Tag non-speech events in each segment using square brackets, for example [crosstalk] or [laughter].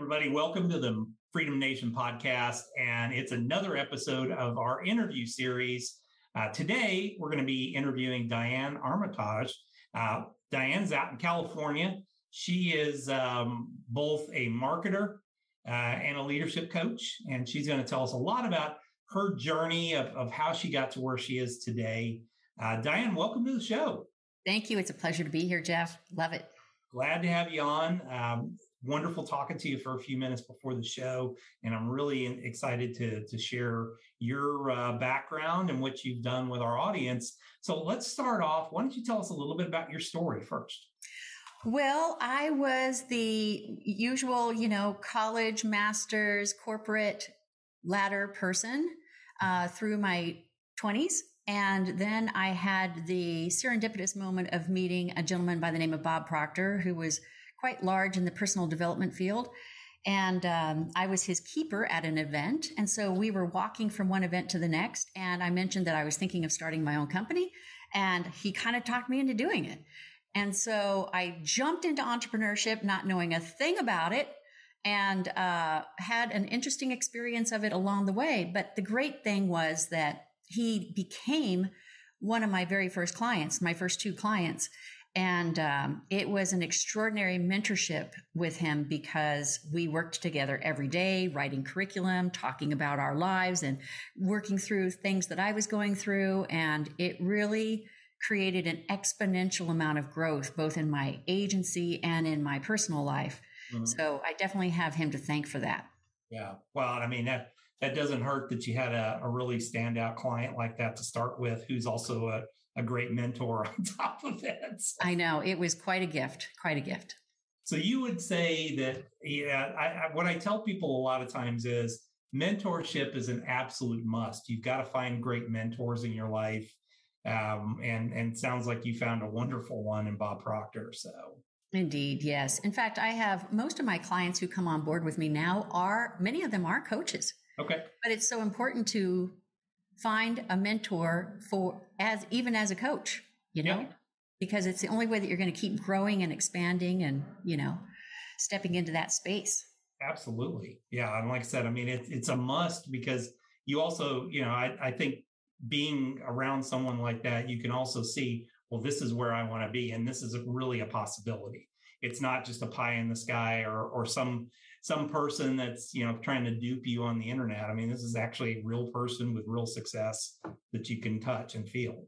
Everybody, welcome to the Freedom Nation podcast. And it's another episode of our interview series. Uh, today, we're going to be interviewing Diane Armitage. Uh, Diane's out in California. She is um, both a marketer uh, and a leadership coach. And she's going to tell us a lot about her journey of, of how she got to where she is today. Uh, Diane, welcome to the show. Thank you. It's a pleasure to be here, Jeff. Love it. Glad to have you on. Um, wonderful talking to you for a few minutes before the show, and I'm really excited to to share your uh, background and what you've done with our audience. So let's start off. Why don't you tell us a little bit about your story first? Well, I was the usual, you know, college, master's, corporate ladder person uh, through my 20s. And then I had the serendipitous moment of meeting a gentleman by the name of Bob Proctor, who was quite large in the personal development field. And um, I was his keeper at an event. And so we were walking from one event to the next. And I mentioned that I was thinking of starting my own company. And he kind of talked me into doing it. And so I jumped into entrepreneurship, not knowing a thing about it, and uh, had an interesting experience of it along the way. But the great thing was that he became one of my very first clients, my first two clients. And um, it was an extraordinary mentorship with him because we worked together every day, writing curriculum, talking about our lives, and working through things that I was going through. And it really created an exponential amount of growth, both in my agency and in my personal life. Mm-hmm. So I definitely have him to thank for that. Yeah. Well, I mean, that, that doesn't hurt that you had a, a really standout client like that to start with, who's also a, a great mentor [laughs] on top of it. So. I know it was quite a gift, quite a gift. So you would say that, yeah, I, I, what I tell people a lot of times is mentorship is an absolute must. You've got to find great mentors in your life. Um, and, and sounds like you found a wonderful one in Bob Proctor. So Indeed, yes. In fact, I have most of my clients who come on board with me now are many of them are coaches. Okay. But it's so important to find a mentor for as even as a coach, you know, because it's the only way that you're going to keep growing and expanding and, you know, stepping into that space. Absolutely. Yeah. And like I said, I mean, it, it's a must because you also, you know, I, I think being around someone like that, you can also see, well, this is where I want to be. And this is really a possibility. It's not just a pie in the sky or, or some some person that's you know trying to dupe you on the internet. I mean, this is actually a real person with real success that you can touch and feel.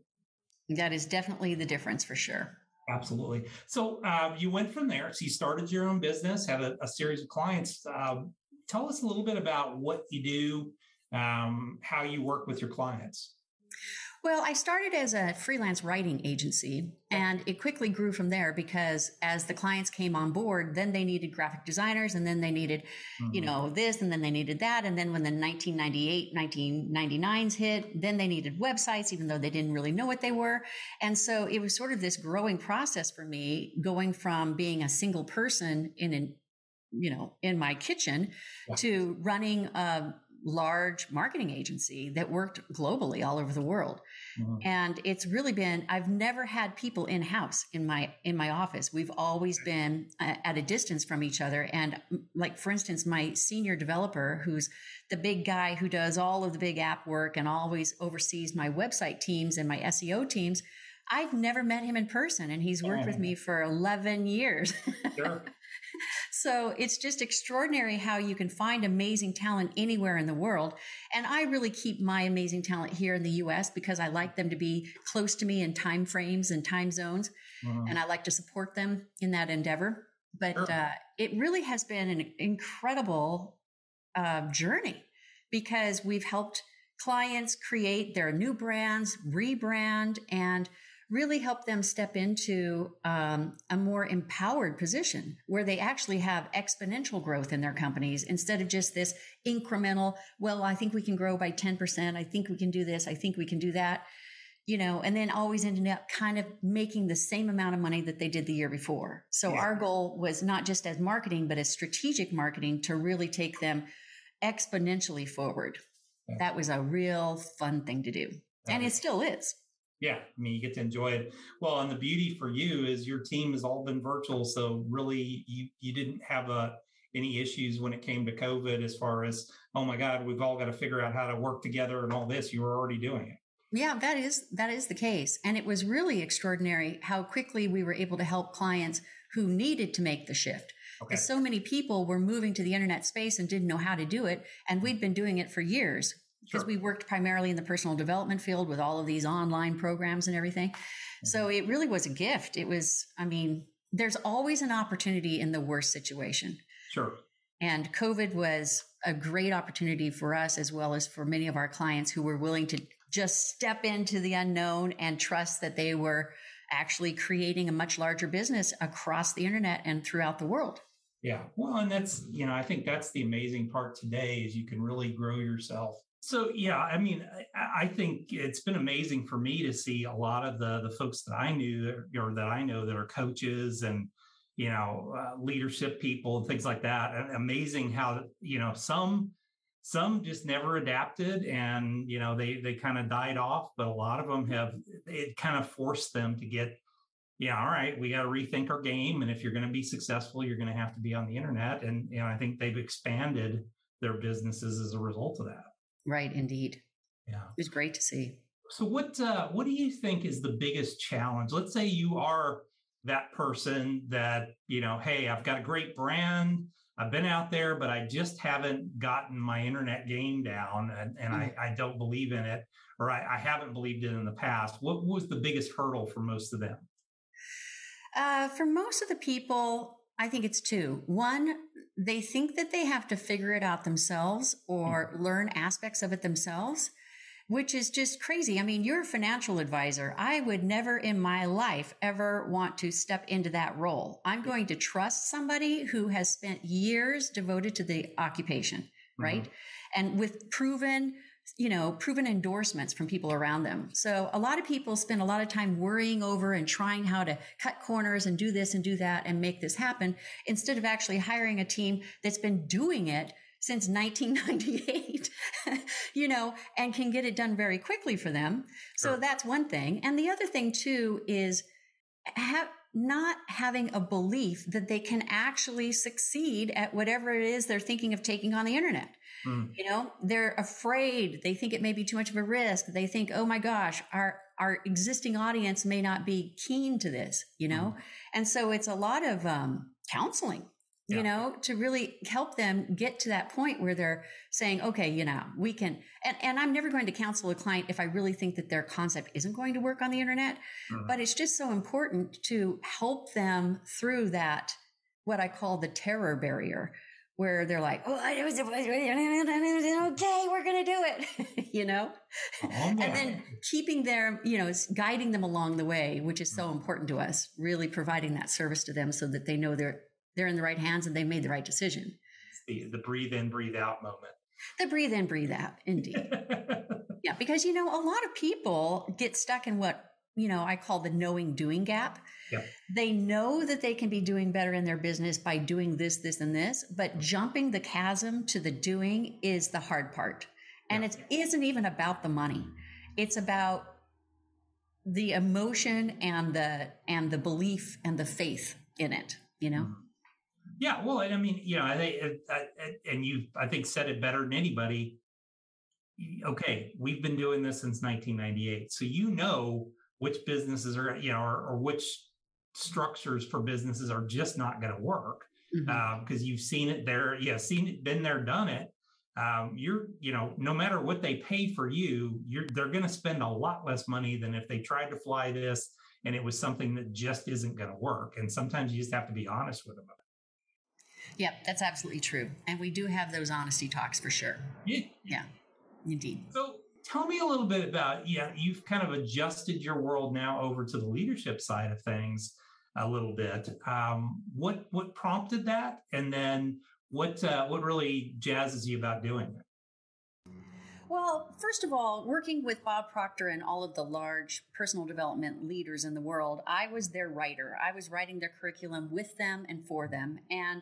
That is definitely the difference for sure. Absolutely. So uh, you went from there. So you started your own business, had a, a series of clients. Uh, tell us a little bit about what you do, um, how you work with your clients. Well, I started as a freelance writing agency and it quickly grew from there because as the clients came on board, then they needed graphic designers and then they needed, mm-hmm. you know, this and then they needed that. And then when the 1998, 1999s hit, then they needed websites, even though they didn't really know what they were. And so it was sort of this growing process for me going from being a single person in an you know, in my kitchen yeah. to running a large marketing agency that worked globally all over the world. Mm-hmm. And it's really been, I've never had people in house in my, in my office. We've always been uh, at a distance from each other. And like, for instance, my senior developer, who's the big guy who does all of the big app work and always oversees my website teams and my SEO teams. I've never met him in person and he's worked oh. with me for 11 years. Sure. [laughs] So it's just extraordinary how you can find amazing talent anywhere in the world. And I really keep my amazing talent here in the US because I like them to be close to me in time frames and time zones. Mm-hmm. And I like to support them in that endeavor. But sure. uh, it really has been an incredible uh, journey because we've helped clients create their new brands, rebrand, and really help them step into um, a more empowered position where they actually have exponential growth in their companies instead of just this incremental, well, I think we can grow by 10%. I think we can do this. I think we can do that. You know, and then always ending up kind of making the same amount of money that they did the year before. So yeah. our goal was not just as marketing, but as strategic marketing to really take them exponentially forward. Yeah. That was a real fun thing to do. That and it still is. Yeah, I mean, you get to enjoy it. Well, and the beauty for you is your team has all been virtual, so really, you you didn't have a uh, any issues when it came to COVID as far as oh my God, we've all got to figure out how to work together and all this. You were already doing it. Yeah, that is that is the case, and it was really extraordinary how quickly we were able to help clients who needed to make the shift. Okay. Because so many people were moving to the internet space and didn't know how to do it, and we'd been doing it for years because sure. we worked primarily in the personal development field with all of these online programs and everything. Mm-hmm. So it really was a gift. It was, I mean, there's always an opportunity in the worst situation. Sure. And COVID was a great opportunity for us as well as for many of our clients who were willing to just step into the unknown and trust that they were actually creating a much larger business across the internet and throughout the world. Yeah. Well, and that's, you know, I think that's the amazing part today is you can really grow yourself so yeah, I mean, I, think it's been amazing for me to see a lot of the the folks that I knew or that I know that are coaches and you know uh, leadership people and things like that. And Amazing how you know some some just never adapted and you know they they kind of died off, but a lot of them have it kind of forced them to get yeah, all right, we got to rethink our game. And if you're going to be successful, you're going to have to be on the internet. And you know, I think they've expanded their businesses as a result of that. Right, indeed. Yeah. It was great to see. So what uh, what do you think is the biggest challenge? Let's say you are that person that, you know, hey, I've got a great brand. I've been out there, but I just haven't gotten my internet game down and, and mm-hmm. I, I, don't believe in it, or I, I, haven't believed it in the past. What was the biggest hurdle for most of them? Uh, for most of the people, I think it's two. One, they think that they have to figure it out themselves or mm-hmm. learn aspects of it themselves, which is just crazy. I mean, you're a financial advisor. I would never in my life ever want to step into that role. I'm going to trust somebody who has spent years devoted to the occupation, right? Mm-hmm. And with proven you know, proven endorsements from people around them. So a lot of people spend a lot of time worrying over and trying how to cut corners and do this and do that and make this happen instead of actually hiring a team that's been doing it since 1998, [laughs] you know, and can get it done very quickly for them. So sure. that's one thing. And the other thing too is have, not having a belief that they can actually succeed at whatever it is they're thinking of taking on the internet. Mm. You know, they're afraid. They think it may be too much of a risk. They think, oh my gosh, our, our existing audience may not be keen to this, you know? Mm. And so it's a lot of, um, counseling, yeah. you know, to really help them get to that point where they're saying, okay, you know, we can, and, and I'm never going to counsel a client if I really think that their concept isn't going to work on the internet, mm. but it's just so important to help them through that, what I call the terror barrier where they're like, "Oh, okay, we're gonna do it," [laughs] you know, oh, [laughs] and then keeping them, you know, guiding them along the way, which is so important to us. Really providing that service to them so that they know they're they're in the right hands and they made the right decision. The, the breathe in, breathe out moment. The breathe in, breathe out, indeed. [laughs] yeah, because you know, a lot of people get stuck in what you know I call the knowing doing gap they know that they can be doing better in their business by doing this, this, and this, but jumping the chasm to the doing is the hard part. And it isn't even about the money. It's about the emotion and the and the belief and the faith in it, you know? Mm-hmm. Yeah, well, I mean, you know, I think, and you, I think, said it better than anybody. Okay, we've been doing this since 1998, so you know which businesses are, you know, or, or which structures for businesses are just not going to work because mm-hmm. uh, you've seen it there. Yeah, seen it, been there, done it. Um, you're, you know, no matter what they pay for you, you're they're going to spend a lot less money than if they tried to fly this and it was something that just isn't going to work. And sometimes you just have to be honest with them. Yep, that's absolutely true. And we do have those honesty talks for sure. Yeah. Yeah, indeed. So tell me a little bit about yeah you've kind of adjusted your world now over to the leadership side of things a little bit um, what what prompted that and then what uh, what really jazzes you about doing it well, first of all, working with Bob Proctor and all of the large personal development leaders in the world, I was their writer. I was writing their curriculum with them and for them. And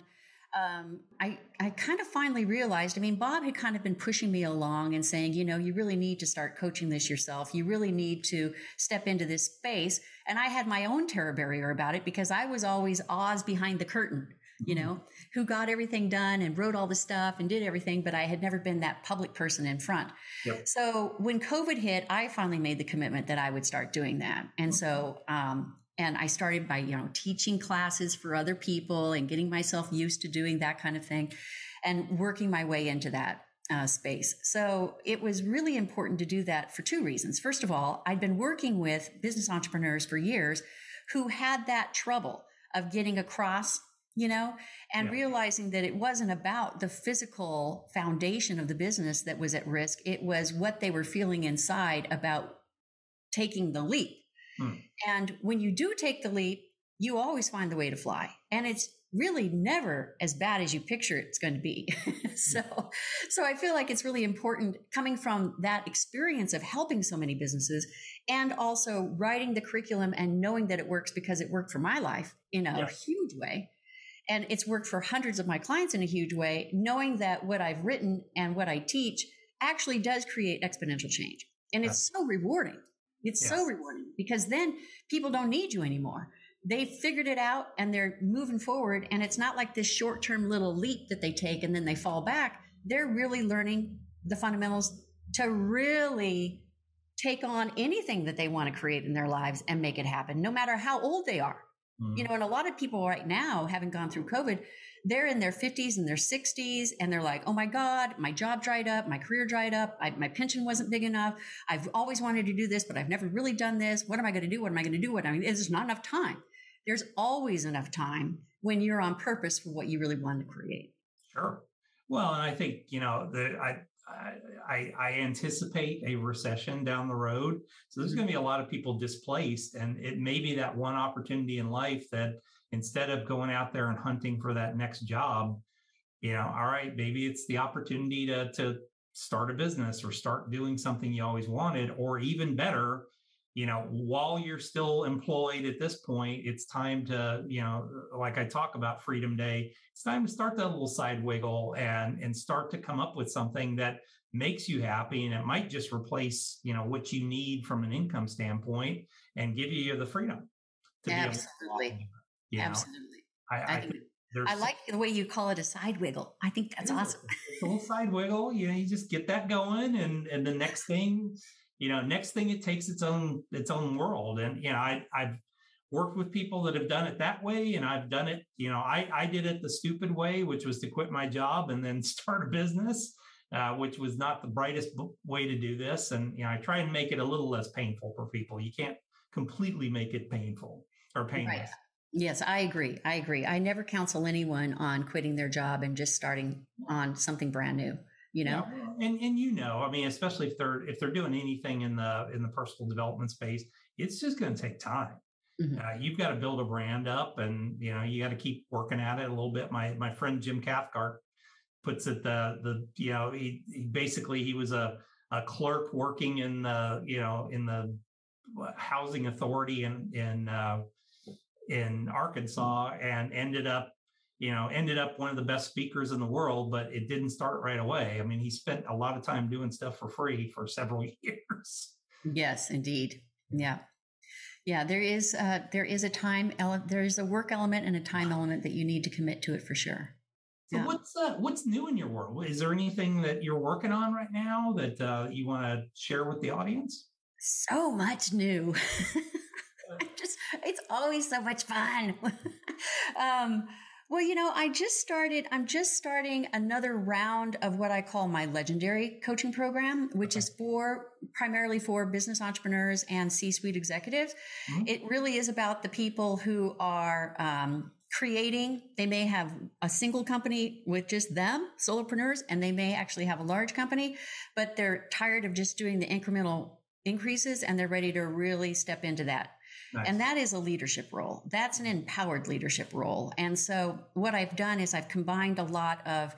um, I, I kind of finally realized, I mean, Bob had kind of been pushing me along and saying, you know, you really need to start coaching this yourself. You really need to step into this space. And I had my own terror barrier about it because I was always Oz behind the curtain, you mm-hmm. know, who got everything done and wrote all the stuff and did everything, but I had never been that public person in front. Yep. So when COVID hit, I finally made the commitment that I would start doing that. And so, um, and I started by, you know, teaching classes for other people and getting myself used to doing that kind of thing and working my way into that uh, space. So it was really important to do that for two reasons. First of all, I'd been working with business entrepreneurs for years who had that trouble of getting across, you know, and yeah. realizing that it wasn't about the physical foundation of the business that was at risk. It was what they were feeling inside about taking the leap Hmm. And when you do take the leap, you always find the way to fly. And it's really never as bad as you picture it's going to be. [laughs] so, so I feel like it's really important coming from that experience of helping so many businesses and also writing the curriculum and knowing that it works because it worked for my life in a yes. huge way. And it's worked for hundreds of my clients in a huge way, knowing that what I've written and what I teach actually does create exponential change. And it's so rewarding. It's yes. so rewarding because then people don't need you anymore. They figured it out and they're moving forward. And it's not like this short term little leap that they take and then they fall back. They're really learning the fundamentals to really take on anything that they want to create in their lives and make it happen, no matter how old they are. Mm-hmm. You know, and a lot of people right now, having gone through COVID, they're in their 50s and their 60s and they're like, oh my God, my job dried up, my career dried up, I, my pension wasn't big enough. I've always wanted to do this, but I've never really done this. What am I going to do? What am I going to do? What I mean, there's not enough time. There's always enough time when you're on purpose for what you really want to create. Sure. Well, and I think, you know, the, I, I, I, anticipate a recession down the road. So there's going to be a lot of people displaced, and it may be that one opportunity in life that instead of going out there and hunting for that next job, you know, all right, maybe it's the opportunity to to start a business or start doing something you always wanted, or even better, you know, while you're still employed at this point, it's time to, you know, like I talk about Freedom Day, it's time to start that little side wiggle and and start to come up with something that makes you happy and it might just replace, you know, what you need from an income standpoint and give you the freedom to Absolutely. be able you Absolutely. I, I, I, think I like the way you call it a side wiggle. I think that's awesome. It's a little side wiggle. You know, you just get that going, and and the next thing, you know, next thing it takes its own its own world. And you know, I I've worked with people that have done it that way, and I've done it. You know, I I did it the stupid way, which was to quit my job and then [laughs] start a business. Uh, which was not the brightest way to do this. And you know, I try and make it a little less painful for people. You can't completely make it painful or painless. Right. Yes, I agree. I agree. I never counsel anyone on quitting their job and just starting on something brand new. You know, yeah. and and you know, I mean, especially if they're if they're doing anything in the in the personal development space, it's just going to take time. Mm-hmm. Uh, you've got to build a brand up, and you know, you got to keep working at it a little bit. My my friend Jim Cathcart puts it the the you know he, he basically he was a a clerk working in the you know in the housing authority in in uh, in Arkansas and ended up, you know, ended up one of the best speakers in the world, but it didn't start right away. I mean, he spent a lot of time doing stuff for free for several [laughs] years. Yes, indeed. Yeah. Yeah, there is uh, there is a time ele- there is a work element and a time element that you need to commit to it for sure. So yeah. what's uh, what's new in your world? Is there anything that you're working on right now that uh, you want to share with the audience? So much new. [laughs] just, it's always so much fun. [laughs] um, well, you know, I just started, I'm just starting another round of what I call my legendary coaching program, which okay. is for primarily for business entrepreneurs and C suite executives. Mm-hmm. It really is about the people who are, um, creating, they may have a single company with just them, solopreneurs, and they may actually have a large company, but they're tired of just doing the incremental increases and they're ready to really step into that. Nice. And that is a leadership role. That's an empowered leadership role. And so what I've done is I've combined a lot of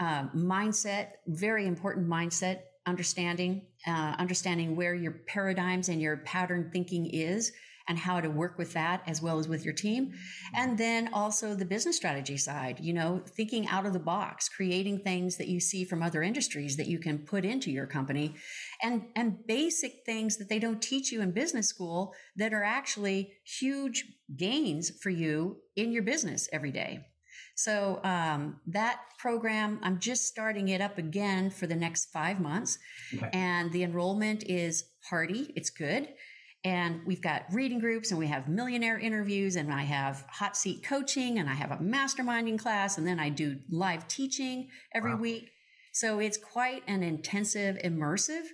uh, mindset, very important mindset understanding, uh, understanding where your paradigms and your pattern thinking is and how to work with that as well as with your team. And then also the business strategy side, you know, thinking out of the box, creating things that you see from other industries that you can put into your company and, and basic things that they don't teach you in business school that are actually huge gains for you in your business every day. So um, that program, I'm just starting it up again for the next five months, okay. and the enrollment is hearty. It's good. And we've got reading groups and we have millionaire interviews and I have hot seat coaching and I have a masterminding class and then I do live teaching every wow. week. So it's quite an intensive, immersive,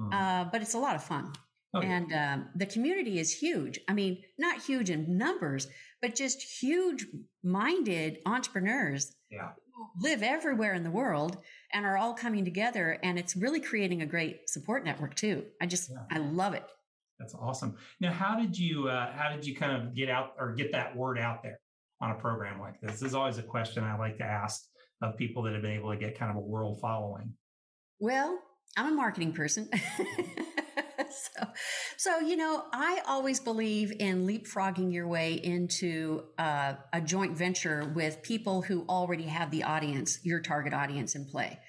mm. uh, but it's a lot of fun. Okay. And um, the community is huge. I mean, not huge in numbers, but just huge minded entrepreneurs yeah. who live everywhere in the world and are all coming together. And it's really creating a great support network too. I just, yeah. I love it. That's awesome. Now, how did you uh, how did you kind of get out or get that word out there on a program like this? This is always a question I like to ask of people that have been able to get kind of a world following. Well, I'm a marketing person. [laughs] so, so you know, I always believe in leapfrogging your way into uh, a joint venture with people who already have the audience, your target audience, in play.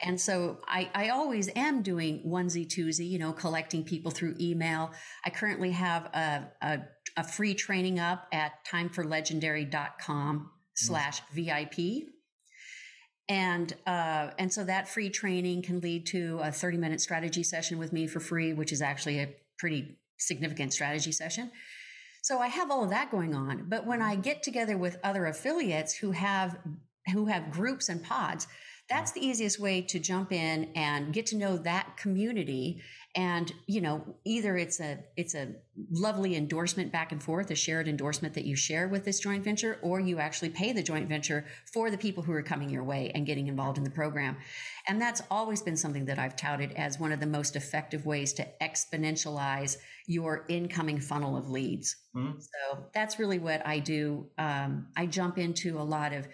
And so I, I always am doing onesie twosie, you know, collecting people through email. I currently have a, a, a free training up at timeforlegendary.com slash VIP. And, uh, and so that free training can lead to a 30 minute strategy session with me for free, which is actually a pretty significant strategy session. So I have all of that going on. But when I get together with other affiliates who have, who have groups and pods, that's the easiest way to jump in and get to know that community. And, you know, either it's a, it's a lovely endorsement back and forth, a shared endorsement that you share with this joint venture, or you actually pay the joint venture for the people who are coming your way and getting involved in the program. And that's always been something that I've touted as one of the most effective ways to exponentialize your incoming funnel of leads. Mm-hmm. So that's really what I do. Um, I jump into a lot of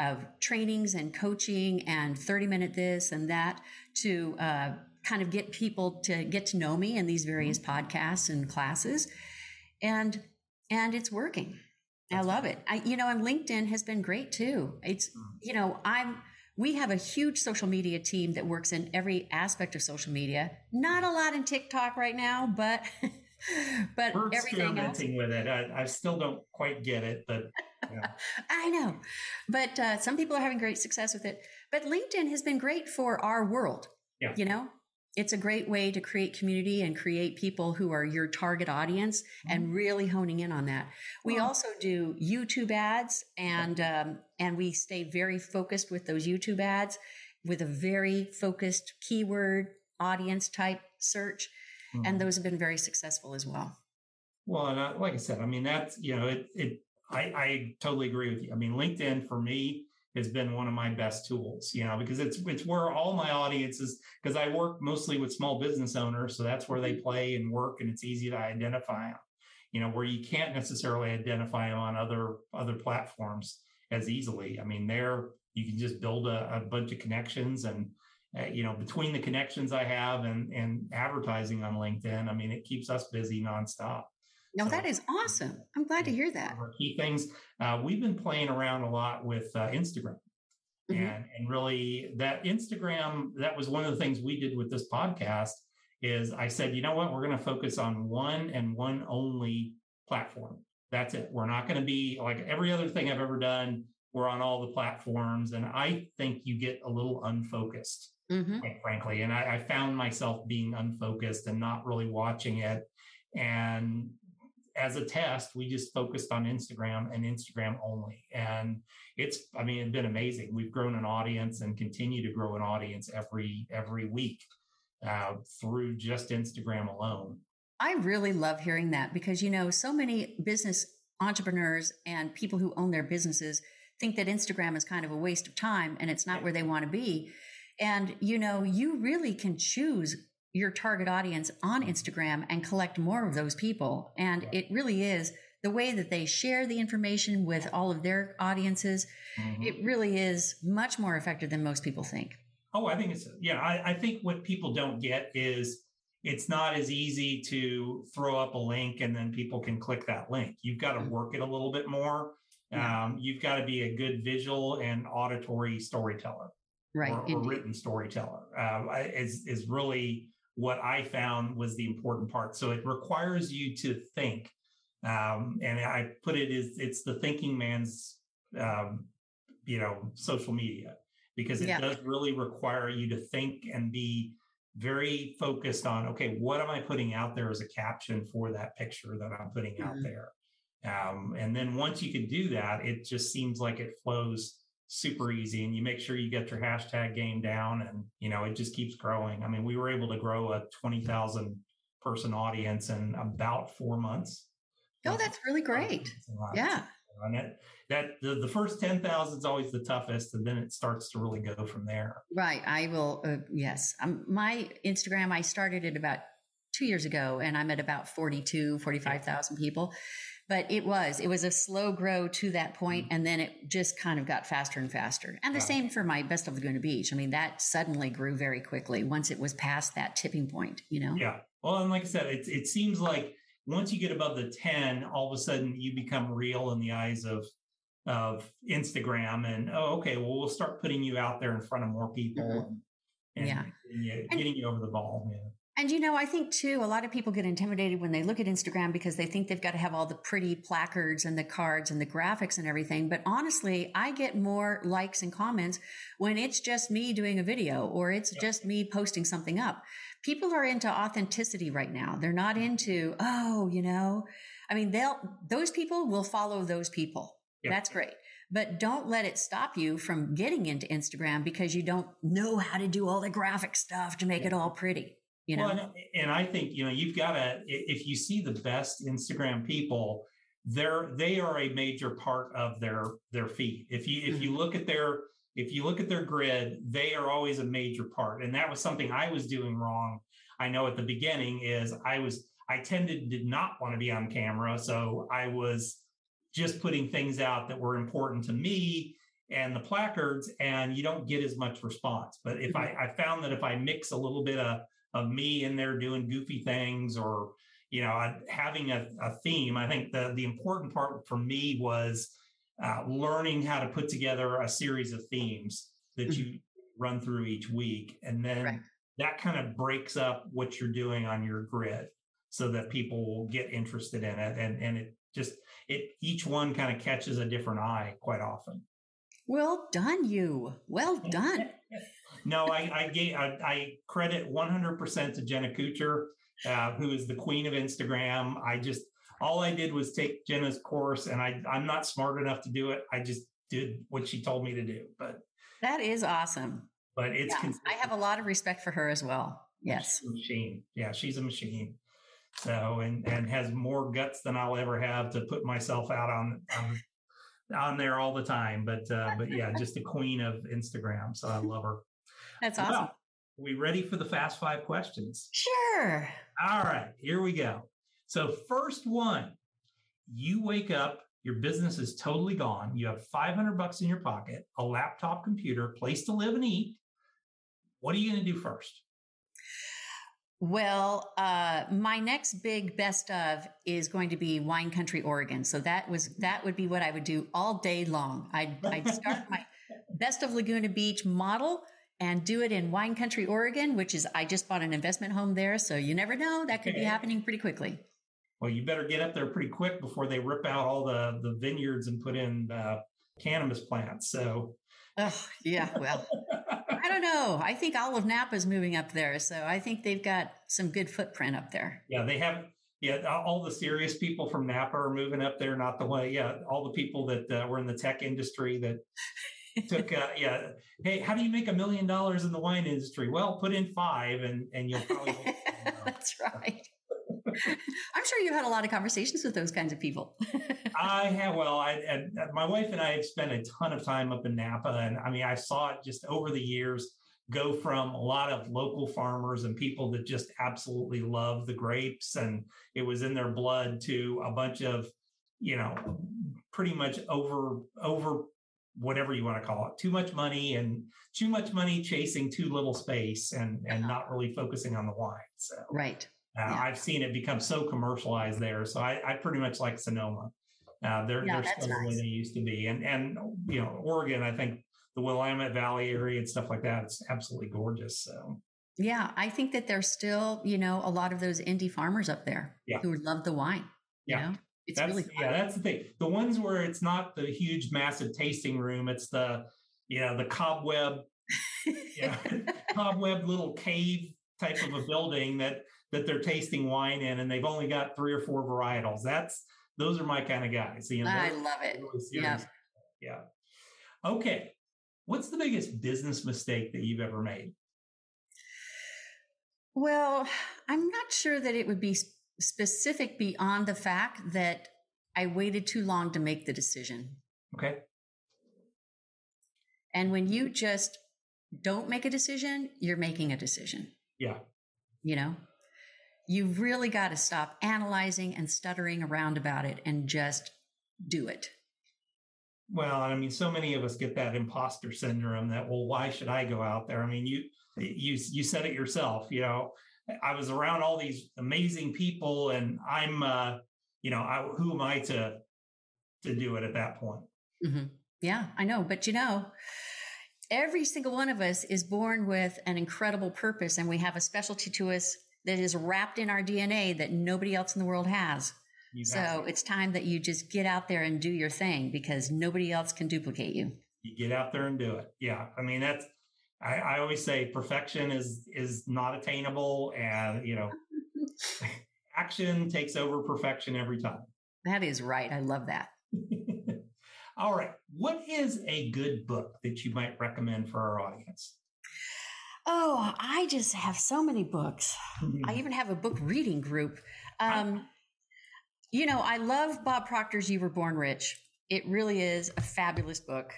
of trainings and coaching and 30 minute this and that to uh, kind of get people to get to know me in these various mm-hmm. podcasts and classes. And and it's working. That's i love it. I you know and linkedin has been great too. It's mm. you know i'm we have a huge social media team that works in every aspect of social media. Not a lot in tiktok right now but [laughs] but We're experimenting else, with it. I, I still don't quite get it but [laughs] I know. But uh, some people are having great success with it. But LinkedIn has been great for our world. Yeah. You know, it's a great way to create community and create people who are your target audience mm-hmm. and really honing in on that. We also do YouTube ads and, um, and we stay very focused with those YouTube ads with a very focused keyword audience type search. Mm-hmm. And those have been very successful as well. Well, and I, like I said, I mean, that's, you know, it, it I, I totally agree with you. I mean, LinkedIn for me has been one of my best tools, you know, because it's it's where all my audiences because I work mostly with small business owners, so that's where they mm-hmm. play and work, and it's easy to identify them. You know, where you can't necessarily identify them on other other platforms as easily. I mean, there you can just build a, a bunch of connections and uh, you know between the connections I have and and advertising on LinkedIn, I mean, it keeps us busy nonstop. No, so, that is awesome. I'm glad to hear that. Key things. Uh, we've been playing around a lot with uh, Instagram. Mm-hmm. And, and really that Instagram, that was one of the things we did with this podcast is I said, you know what, we're going to focus on one and one only platform. That's it. We're not going to be like every other thing I've ever done. We're on all the platforms. And I think you get a little unfocused, mm-hmm. quite frankly. And I, I found myself being unfocused and not really watching it. And as a test, we just focused on Instagram and Instagram only. And it's, I mean, it's been amazing. We've grown an audience and continue to grow an audience every every week uh, through just Instagram alone. I really love hearing that because you know so many business entrepreneurs and people who own their businesses think that Instagram is kind of a waste of time and it's not where they want to be. And, you know, you really can choose your target audience on Instagram and collect more of those people. And it really is the way that they share the information with all of their audiences. Mm-hmm. It really is much more effective than most people think. Oh, I think it's, yeah, I, I think what people don't get is it's not as easy to throw up a link and then people can click that link. You've got to mm-hmm. work it a little bit more. Um, you've got to be a good visual and auditory storyteller, right? Or, or written storyteller uh, is is really what I found was the important part. So it requires you to think, um, and I put it as it's the thinking man's, um, you know, social media because it yeah. does really require you to think and be very focused on okay what am i putting out there as a caption for that picture that i'm putting mm-hmm. out there um, and then once you can do that it just seems like it flows super easy and you make sure you get your hashtag game down and you know it just keeps growing i mean we were able to grow a 20000 person audience in about four months oh that's really great yeah and it, that the, the first 10,000 is always the toughest and then it starts to really go from there. Right. I will. Uh, yes. Um, my Instagram, I started it about two years ago and I'm at about 42, 45,000 people. But it was, it was a slow grow to that point, mm-hmm. And then it just kind of got faster and faster. And the same for my best of Laguna Beach. I mean, that suddenly grew very quickly once it was past that tipping point, you know? Yeah. Well, and like I said, it, it seems like once you get above the 10, all of a sudden you become real in the eyes of of Instagram and oh okay well we'll start putting you out there in front of more people mm-hmm. and, yeah and, yeah, getting and, you over the ball yeah. And you know, I think too, a lot of people get intimidated when they look at Instagram because they think they've got to have all the pretty placards and the cards and the graphics and everything. But honestly, I get more likes and comments when it's just me doing a video or it's yeah. just me posting something up people are into authenticity right now. They're not into, oh, you know, I mean, they'll, those people will follow those people. Yep. That's great. But don't let it stop you from getting into Instagram because you don't know how to do all the graphic stuff to make it all pretty. You know? Well, and I think, you know, you've got to, if you see the best Instagram people, they're, they are a major part of their, their feed. If you, if you mm-hmm. look at their, if you look at their grid, they are always a major part. And that was something I was doing wrong. I know at the beginning is I was, I tended did not want to be on camera. So I was just putting things out that were important to me and the placards, and you don't get as much response. But if I, I found that if I mix a little bit of, of me in there doing goofy things or, you know, having a, a theme, I think the, the important part for me was uh, learning how to put together a series of themes that mm-hmm. you run through each week. And then right. that kind of breaks up what you're doing on your grid so that people will get interested in it. And, and it just, it, each one kind of catches a different eye quite often. Well done, you. Well done. No, I, I, gave, I, I credit 100% to Jenna Kutcher, uh, who is the queen of Instagram. I just, all I did was take Jenna's course, and I I'm not smart enough to do it. I just did what she told me to do. But that is awesome. But it's yeah, I have a lot of respect for her as well. Yes, machine. Yeah, she's a machine. So and and has more guts than I'll ever have to put myself out on on, on there all the time. But uh, but yeah, just the queen of Instagram. So I love her. That's awesome. Well, we ready for the fast five questions? Sure. All right, here we go. So, first one, you wake up, your business is totally gone. You have 500 bucks in your pocket, a laptop computer, place to live and eat. What are you going to do first? Well, uh, my next big best of is going to be Wine Country, Oregon. So that was that would be what I would do all day long. I'd, I'd start [laughs] my best of Laguna Beach model and do it in Wine Country, Oregon, which is I just bought an investment home there, so you never know that could be happening pretty quickly. Well, you better get up there pretty quick before they rip out all the the vineyards and put in uh, cannabis plants. So, oh yeah, well, I don't know. I think all of Napa is moving up there, so I think they've got some good footprint up there. Yeah, they have. Yeah, all the serious people from Napa are moving up there. Not the way. Yeah, all the people that uh, were in the tech industry that took uh, yeah hey how do you make a million dollars in the wine industry well put in five and and you'll probably [laughs] that's right I'm sure you had a lot of conversations with those kinds of people. [laughs] I have. Well, I, and my wife and I have spent a ton of time up in Napa, and I mean, I saw it just over the years go from a lot of local farmers and people that just absolutely love the grapes and it was in their blood to a bunch of you know pretty much over over whatever you want to call it too much money and too much money chasing too little space and and uh-huh. not really focusing on the wine so right uh, yeah. i've seen it become so commercialized there so i, I pretty much like sonoma uh, they're, yeah, they're still nice. the they used to be and and you know oregon i think the willamette valley area and stuff like that it's absolutely gorgeous so yeah i think that there's still you know a lot of those indie farmers up there yeah. who love the wine yeah know? It's that's, really fun. yeah, that's the thing. The ones where it's not the huge, massive tasting room, it's the you know the cobweb, [laughs] yeah, [laughs] cobweb little cave type of a building that that they're tasting wine in, and they've only got three or four varietals. That's those are my kind of guys. You know, I love it. Really yeah. Yeah. Okay. What's the biggest business mistake that you've ever made? Well, I'm not sure that it would be specific beyond the fact that I waited too long to make the decision. Okay. And when you just don't make a decision, you're making a decision. Yeah. You know, you've really got to stop analyzing and stuttering around about it and just do it. Well, I mean, so many of us get that imposter syndrome that, well, why should I go out there? I mean, you, you, you said it yourself, you know, I was around all these amazing people, and I'm, uh, you know, I, who am I to to do it at that point? Mm-hmm. Yeah, I know, but you know, every single one of us is born with an incredible purpose, and we have a specialty to us that is wrapped in our DNA that nobody else in the world has. so it's time that you just get out there and do your thing because nobody else can duplicate you. You get out there and do it. Yeah, I mean that's I, I always say perfection is is not attainable, and you know, [laughs] action takes over perfection every time. That is right. I love that. [laughs] All right. What is a good book that you might recommend for our audience? Oh, I just have so many books. I even have a book reading group. Um, you know, I love Bob Proctor's You Were Born Rich. It really is a fabulous book.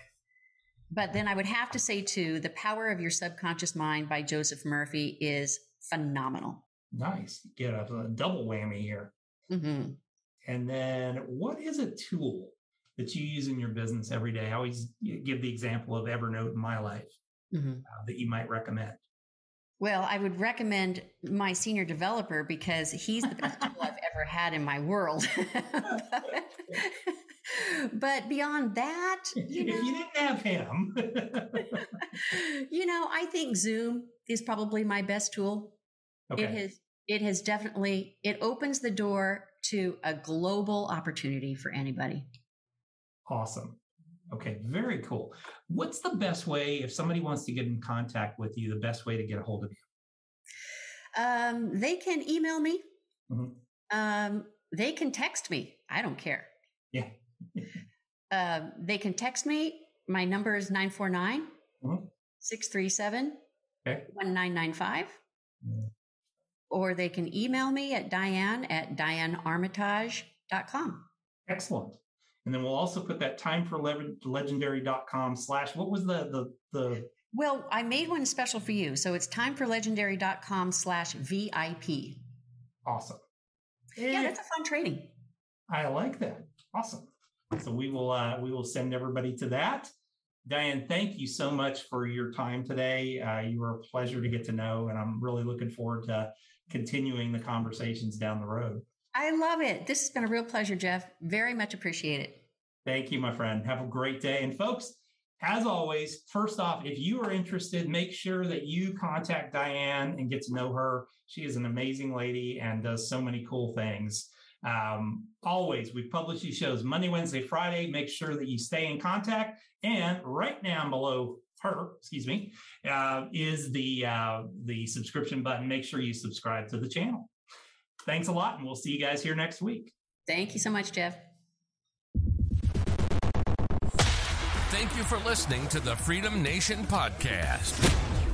But then I would have to say too, The Power of Your Subconscious Mind by Joseph Murphy is phenomenal. Nice. Get a, a double whammy here. Mm-hmm. And then what is a tool that you use in your business every day? I always give the example of Evernote in my life mm-hmm. uh, that you might recommend. Well, I would recommend my senior developer because he's the best tool I've ever had in my world. [laughs] but beyond that, you know, if you didn't have him, [laughs] you know, I think Zoom is probably my best tool. Okay. It has it has definitely it opens the door to a global opportunity for anybody. Awesome. Okay, very cool. What's the best way if somebody wants to get in contact with you? The best way to get a hold of you? Um, they can email me. Mm-hmm. Um, they can text me. I don't care. Yeah. Uh, they can text me. My number is 949 mm-hmm. 637 1995. Or they can email me at Diane at DianeArmitage.com. Excellent. And then we'll also put that time for legendary.com slash what was the the the well, I made one special for you. So it's timeforlegendary.com slash VIP. Awesome. Yeah, that's a fun training. I like that. Awesome. So we will uh, we will send everybody to that. Diane, thank you so much for your time today. Uh, you were a pleasure to get to know, and I'm really looking forward to continuing the conversations down the road. I love it. This has been a real pleasure, Jeff. Very much appreciate it. Thank you, my friend. Have a great day. And folks, as always, first off, if you are interested, make sure that you contact Diane and get to know her. She is an amazing lady and does so many cool things. Um, always, we publish these shows Monday, Wednesday, Friday. Make sure that you stay in contact. And right down below her, excuse me, uh, is the uh, the subscription button. Make sure you subscribe to the channel. Thanks a lot, and we'll see you guys here next week. Thank you so much, Jeff. Thank you for listening to the Freedom Nation podcast.